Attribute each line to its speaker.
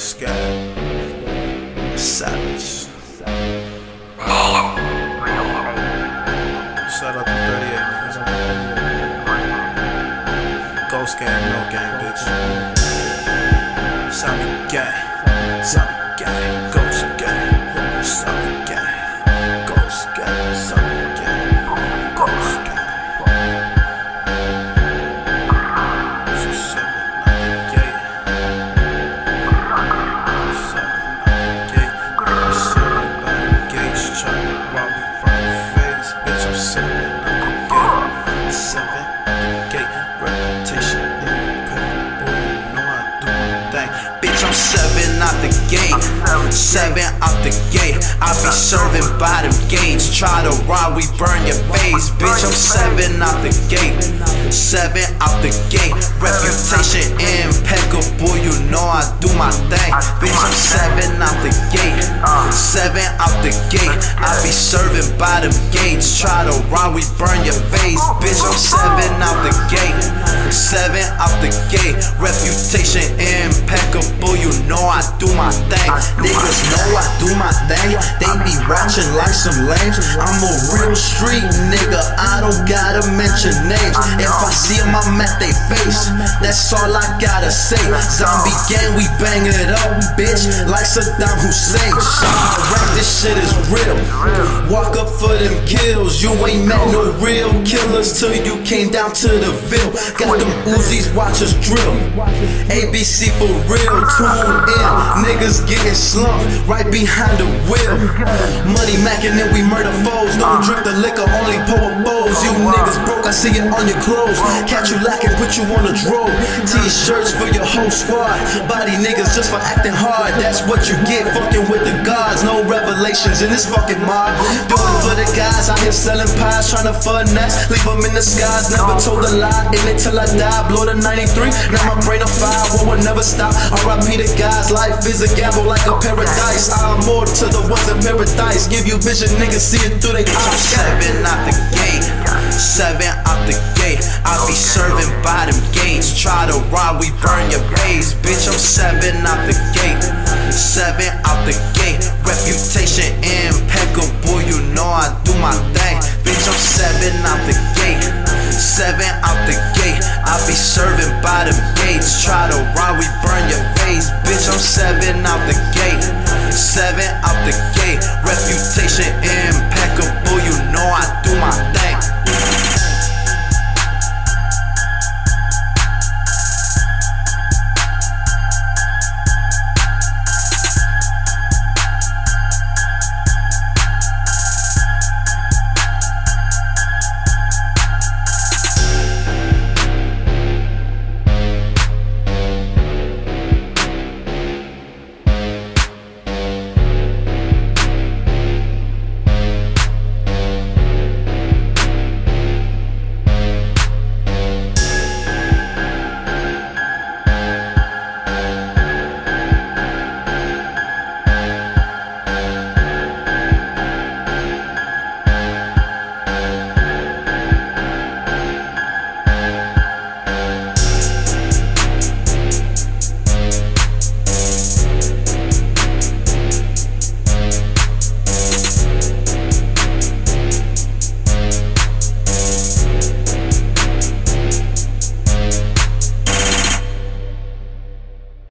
Speaker 1: Get it. Savage. Shout out to 38 niggas, man. Ghost gang, no gang, bitch. Gang, Sabi gang, Ghost gang, Sabi gang, Ghost gang, Bitch, I'm seven out the gate. Seven out the gate. I be serving by gates. Try to ride, we burn your face. Bitch, I'm seven out the gate. Seven out the gate. Reputation impeccable. You know I do my thing. Bitch, I'm seven out the gate. Seven out the gate. I be serving by gates. Try to ride, we burn your face. Bitch, I'm seven out the gate. Seven out the gate. Reputation impeccable. You know I do my thing. Niggas know I do my thing. They be watching like some lames. I'm a real street nigga. I don't gotta mention names. If I see them, I'm at they face. That's all I gotta say. Zombie gang, we bang it up, bitch. Like Saddam Hussein. Rap, this shit is real. Walk up for them kills. You ain't met no real killers till you came down to the Ville. Got them Uzis, watch us drill. ABC for real, tune in. Niggas getting slumped right behind the wheel. Money macking and we murder foes. Don't drink the liquor, only pour bowls. You niggas I see it on your clothes. Catch you lacking, put you on a drove. T-shirts for your whole squad. Body niggas just for acting hard. That's what you get, fucking with the gods. No revelations in this fucking mob. Do it for the guys I here selling pies, trying to finesse. Leave them in the skies, never told a lie. In it till I die, blow the 93. Now my brain on fire, war will never stop. RIP the guys, life is a gamble like a paradise. I'm more to the ones in paradise. Give you vision, niggas see it through their eyes. Seven out the gate, seven the. I be serving by them gates. Try to ride, we burn your face. Bitch, I'm seven out the gate, seven out the gate. Reputation impeccable, you know I do my thing. Bitch, I'm seven out the gate, seven out the gate. I be serving by them gates. Try to ride, we